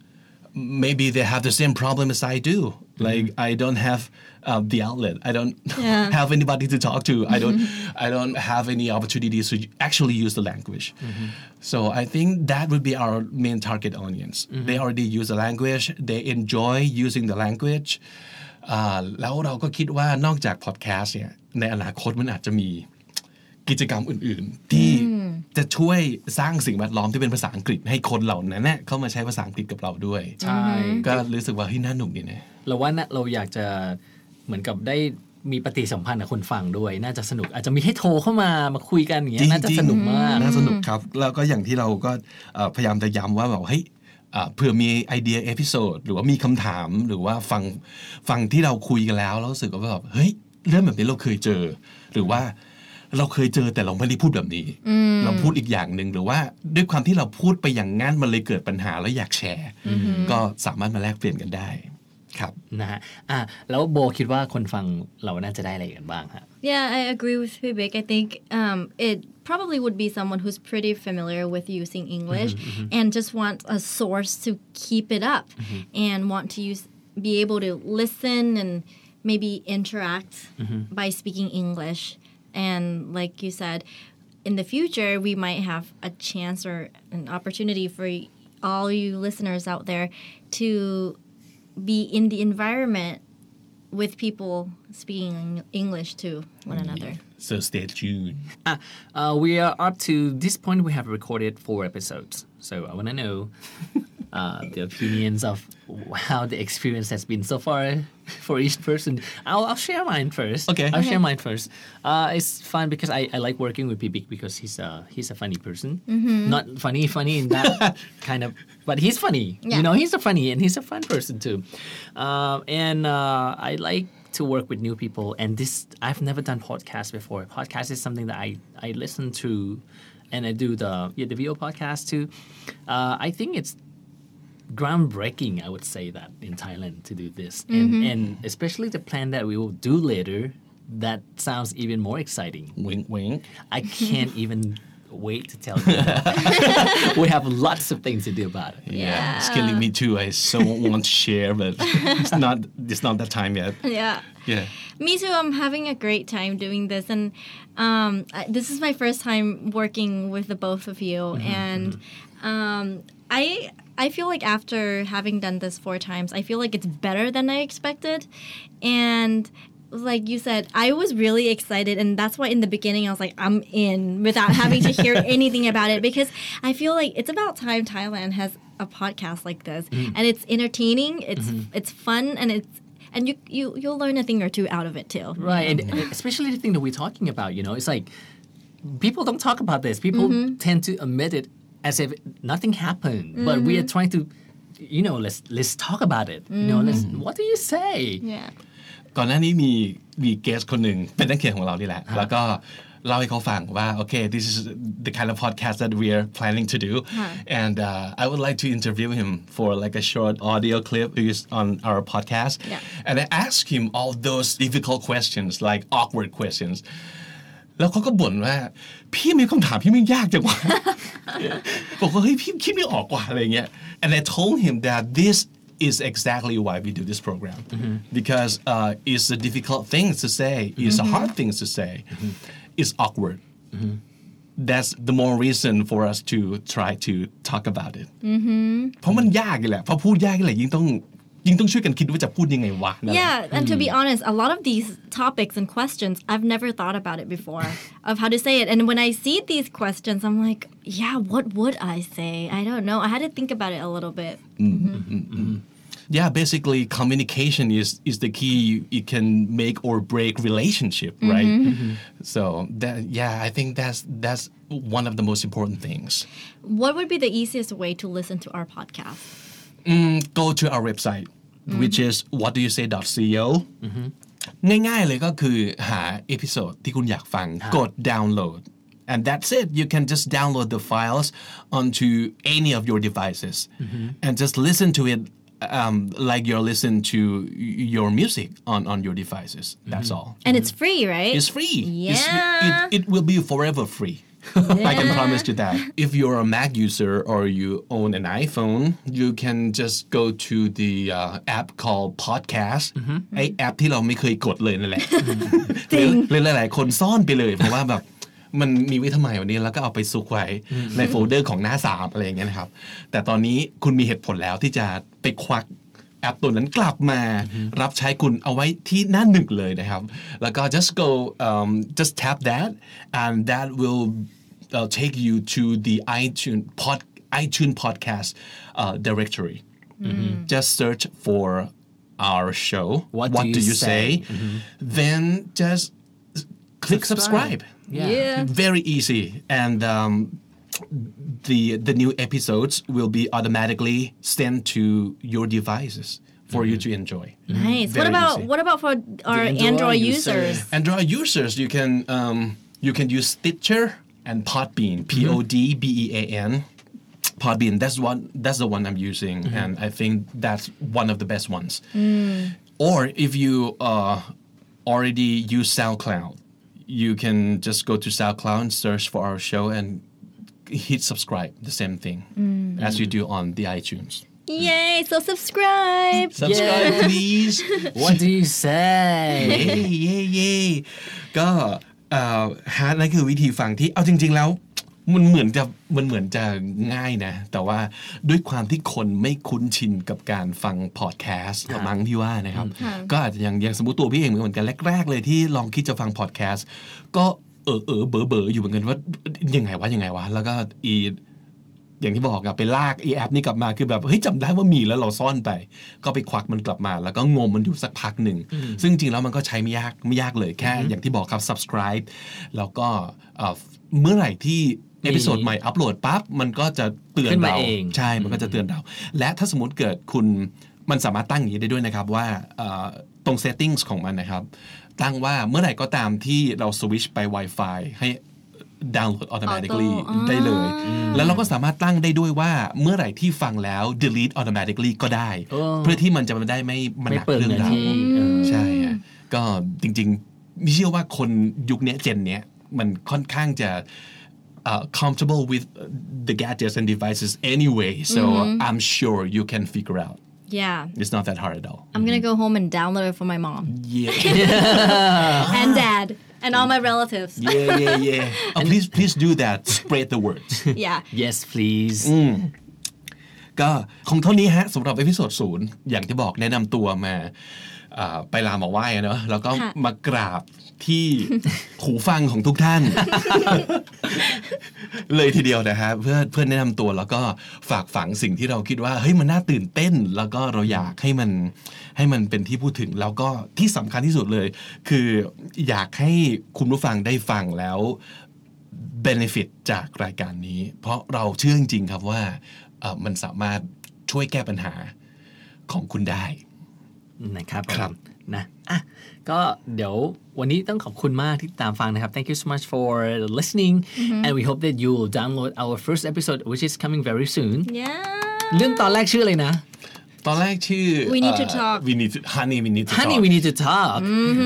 maybe they have the same problem as I do. Like I don't have uh, the outlet. I don't <laughs> Yeah. have anybody to talk to. I don't. <laughs> I don't have any opportunities to actually use the language. So I think that would be our main target audience. They already use the language. They enjoy using the language. อ่าแล้วเราก็คิดว่านอกจากพอดแคสต์เนี่ยในอนาคตมันอาจจะมีกิจกรรมอื่น ๆ ที่ จะช่วยสร้างสิ่งแวดล้อมที่เป็นภาษาอังกฤษให้คนเหล่านั้นเนี่ยเข้ามาใช้ภาษาอังกฤษกับเราด้วย ใช่ ก็รู้สึกว่าเฮ้ยน่าหนุกดีนะเราว่านะเราอยากจะเหมือนกับได้มีปฏิสัมพันธ์กับคนฟังด้วย น่าจะสนุกอาจจะมีให้โทรเข้ามามาคุยกันอย่างเงี้ยน่าจะสนุกมากน่าสนุกครับ แล้วก็อย่างที่เราก็เอ่อพยายามจะย้ำว่าแบบเฮ้ยอ่าเผื่อมีไอเดีย episode หรือว่ามีคำถามหรือว่าฟังฟังที่เราคุยกันแล้วแล้วรู้สึกว่าแบบเฮ้ยเรื่องแบบนี้เราเคยเจอ หรือว่า เราเคยเจอแต่เราไม่ได้พูดแบบนี้ เราพูดอีกอย่างหนึ่งหรือว่าด้วยความที่เราพูดไปอย่างงั้นมันเลยเกิดปัญหาแล้วอยากแชร์ ก็สามารถมาแลกเปลี่ยนกันได้ครับนะฮะอะแล้วโบคิดว่าคนฟังเราน่าจะได้อะไรกันบ้างฮะ Yeah, I agree with Vivek. I think um, it probably would be someone who's pretty familiar with using English and just wants a source to keep it up and want to use be able to listen and maybe interact by speaking English. And like you said, in the future we might have a chance or an opportunity for all you listeners out there to be in the environment with people speaking English to one another. so stay tuned Ah, uh, we are up to this point. We have recorded four episodes, so I want to know <laughs> uh, the opinions of how the experience has been so far <laughs> for each person. I'll, I'll share mine first. Okay. I'll share mine first. Uh, it's fun because I, I like working with Pibik because he's a he's a funny person. Not funny, funny in that <laughs> kind of, but he's funny. Yeah. You know, he's a funny and he's a fun person too. Um, and uh, I like to work with new people. And this, I've never done podcast before. Podcast is something that I, I listen to and I do the, yeah, the video podcast too. Uh, I think it's groundbreaking, I would say that in Thailand to do this. And, and especially the plan that we will do later, that sounds even more exciting. wink wink I <laughs> can't even wait to tell you. <laughs> we have lots of things to do about it. Yeah, it's killing me too. I so <laughs> want to share, but it's not. It's not that time yet. Yeah. Yeah. Me too. I'm having a great time doing this, and um, I, this is my first time working with the both of you, and um, I I feel like after having done this four times, I feel like it's better than I expected, and like you said, I was really excited, and that's why in the beginning I was like, I'm in without having to hear <laughs> anything about it because I feel like it's about time Thailand has a podcast like this, mm. and it's entertaining, it's mm-hmm. it's fun, and it's and you you you'll learn a thing or two out of it too. Right, and and <laughs> especially the thing that we're talking about, you know, it's like people don't talk about this. People mm-hmm. tend to omit it as if nothing happened. But we are trying to, you know, let's let's talk about it. You know, let's. What do you say? yeah ก่อนหน้านี้มีมีเกสคนหนึ่งเป็นนักเขียนของเรานี่แหละ แล้วก็เล่าให้เขาฟังว่าโอเค this is the kind of podcast that we are planning to do and uh, I would like to interview him for like a short audio clip used on our podcast Yeah. and I asked him all those difficult questions like awkward questions แล้วเขาก็บ่นว่า พี่มีคำถามพี่ไม่ยากจังวะบอกว่าเฮ้ยพี่คิดไม่ออกกว่าอะไรเงี้ย and I told him that this is exactly why we do this program because uh, it's a difficult thing to say it's a hard thing to say it's awkward that's the more reason for us to try to talk about it เพราะมันยากเลยแหละพอพูดยากเลยยิ่งต้อง ยิ่งต้องช่วยกันคิดว่าจะพูดยังไงวะนั่นแหละ Yeah, and to be honest, a lot of these topics and questions, I've never thought about it before <laughs> of how to say it. And when I see these questions, I'm like, yeah, what would I say? I don't know. I had to think about it a little bit. yeah basically communication is is the key it can make or break relationship right so that yeah i think that's that's one of the most important things What would be the easiest way to listen to our podcast? go to our website which is what do you say co ง่ายๆเลยก็คือหาเอพิโซดที่คุณอยากฟังกด download and that's it you can just download the files onto any of your devices and just listen to it um, like you're listening to your music on, on your devices that's all And it's free, right? it's free It's free. Yeah. it, it will be forever free I can promise you that. If you're a Mac user or you own an iPhone, you can just go to the uh, app called Podcast ไอแอปที่เราไม่เคยกดเลยนั่นแหละหรือหรือหลาย ๆ คนซ่อนไปเลย เพราะว่าแบบมันมีไวิทำไมวันนี้แล้วก็เอาไปซุกไว้ในโฟลเดอร์ของหน้าสามอะไรอย่างเงี้ยนะครับ แต่ตอนนี้คุณมีเหตุผลแล้วที่จะไปควักแอปตัวนั้นกลับมารับใช้คุณเอาไว้ที่หน้าหนึ่งเลยนะครับ แล้วก็ just go um, just tap that and that will uh, take you to the iTunes pod iTunes podcast uh, directory just search for our show What Do You Say? then just click Subscribe. subscribe Yeah. Yeah. very easy and um, the the new episodes will be automatically sent to your devices for you to enjoy Nice. What about easy. what about for our Android Android, users. users? android users you can um, you can use stitcher and Podbean, mm-hmm. P O D B E A N. Podbean. That's one. That's the one I'm using, mm-hmm. and I think that's one of the best ones. Mm. Or if you uh, already use SoundCloud, you can just go to SoundCloud and search for our show and hit subscribe. The same thing mm. as you do on the iTunes. Yay! So subscribe. Subscribe, yeah. please. <laughs> what do you say? yay! Yay! Yay! Go! ฮาร์ดนั่นคือวิธีฟังที่เอาจริง ๆ แล้วมันเหมือนจะมันเหมือนจะง่ายนะ แต่ว่าด้วยความที่คนไม่คุ้นชินกับการฟังพอดแคสต์ละมั้งพี่ว่านะครับ ก็อาจจะอย่างอย่างสมมติตัวพี่เองเหมือนกันแรก ๆ เลยที่ลองคิดจะฟังพอดแคสต์ก็เออเออเบอเบออยู่เหมือนกันว่ายังไงวะยังไงวะแล้วก็อี อย่างที่บอกอะไปลากอีแอปนี้กลับมาคือแบบเฮ้ยจำได้ว่ามีแล้วเราซ่อนไป ก็ไปควักมันกลับมา แล้วก็งมมันอยู่สักพักหนึ่ง ซึ่งจริงๆแล้วมันก็ใช้ไม่ยากไม่ยากเลยแค่อย่างที่บอกครับ subscribe แล้วก็เอ่อเมื่อไหร่ที่ episode ใหม่อัปโหลดปั๊บมันก็จะเตือนขึ้นมาเราเองใช่มันก็จะเตือนเรา และถ้าสมมติเกิดคุณมันสามารถตั้งอย่างนี้ได้ด้วยนะครับว่าเอ่อตรง settings ของมันนะครับ ตั้งว่าเมื่อไหร่ก็ตามที่เราสวิชไป Wi-Fi ให้ download automatically Auto ได้เลย แล้วเราก็สามารถตั้งได้ด้วยว่าเมื่อไหร่ที่ฟังแล้ว delete automatically ก็ได้เออเพื่อที่มันจะไม่ได้ไม่มันไม่หนักเปิดเรื่องเนื้อราวที่เออใช่ฮะก็จริงๆไม่เชื่อว่าคนยุคเนี้ยเจนเนี้ยมันค่อนข้างจะ uh, comfortable with the gadgets and devices anyway so I'm sure you can figure out Yeah. it's not that hard at all I'm gonna go home and download it for my mom yeah <laughs> <laughs> and dad and all my relatives. yeah yeah yeah <laughs> oh, please please do that spread the word Yeah. Yes please ก็คงเท่านี้ฮะสำหรับเอพิโซดศูนย์อย่างที่บอกแนะนำตัวมาอ่าไปลามาไหว้อะเนอะแล้วก็ ค่ะ มากราบ ที่หูฟังของทุกท่าน เลยทีเดียวนะฮะเพื่อเพื่อแนะนำตัวแล้วก็ฝากฝังสิ่งที่เราคิดว่าเฮ้ยมันน่าตื่นเต้น แล้วก็เราอยากให้มันให้มันเป็นที่พูดถึงแล้วก็ที่สำคัญที่สุดเลย คืออยากให้คุณผู้ฟังได้ฟังแล้ว benefit จากรายการนี้ เพราะเราเชื่อจริงๆครับว่าเอ่อมันสามารถช่วยแก้ปัญหาของคุณได้นะครับครับผม นะอะก็เดี๋ยววันนี้ต้องขอบคุณมากที่ตามฟังนะครับ thank you so much for listening and we hope that you will download our first episode which is coming very soon yeah เรื่องตอนแรกชื่ออะไรนะตอนแรกชื่อ We need to เอ่อ talk we need to honey we need to Honey talk we need to talk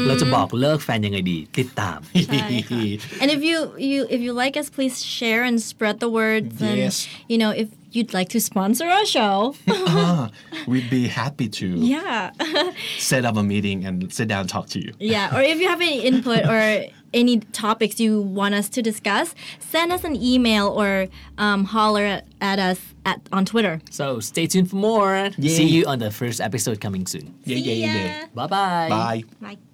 เราจะบอกเลิกแฟนยังไงดี ติดตามใช่ค่ะ and if you you if you like us please share and spread the words and Yes. you know if you'd like to sponsor our show. Ah, <laughs> we'd be happy to yeah. <laughs> set up a meeting and sit down and talk to you. Yeah, or if you have any input or any topics you want us to discuss, send us an email or um, holler at, at us at on Twitter. so stay tuned for more. Yay. see you on the first episode coming soon. Yeah yeah See ya. yeah bye bye bye. Bye.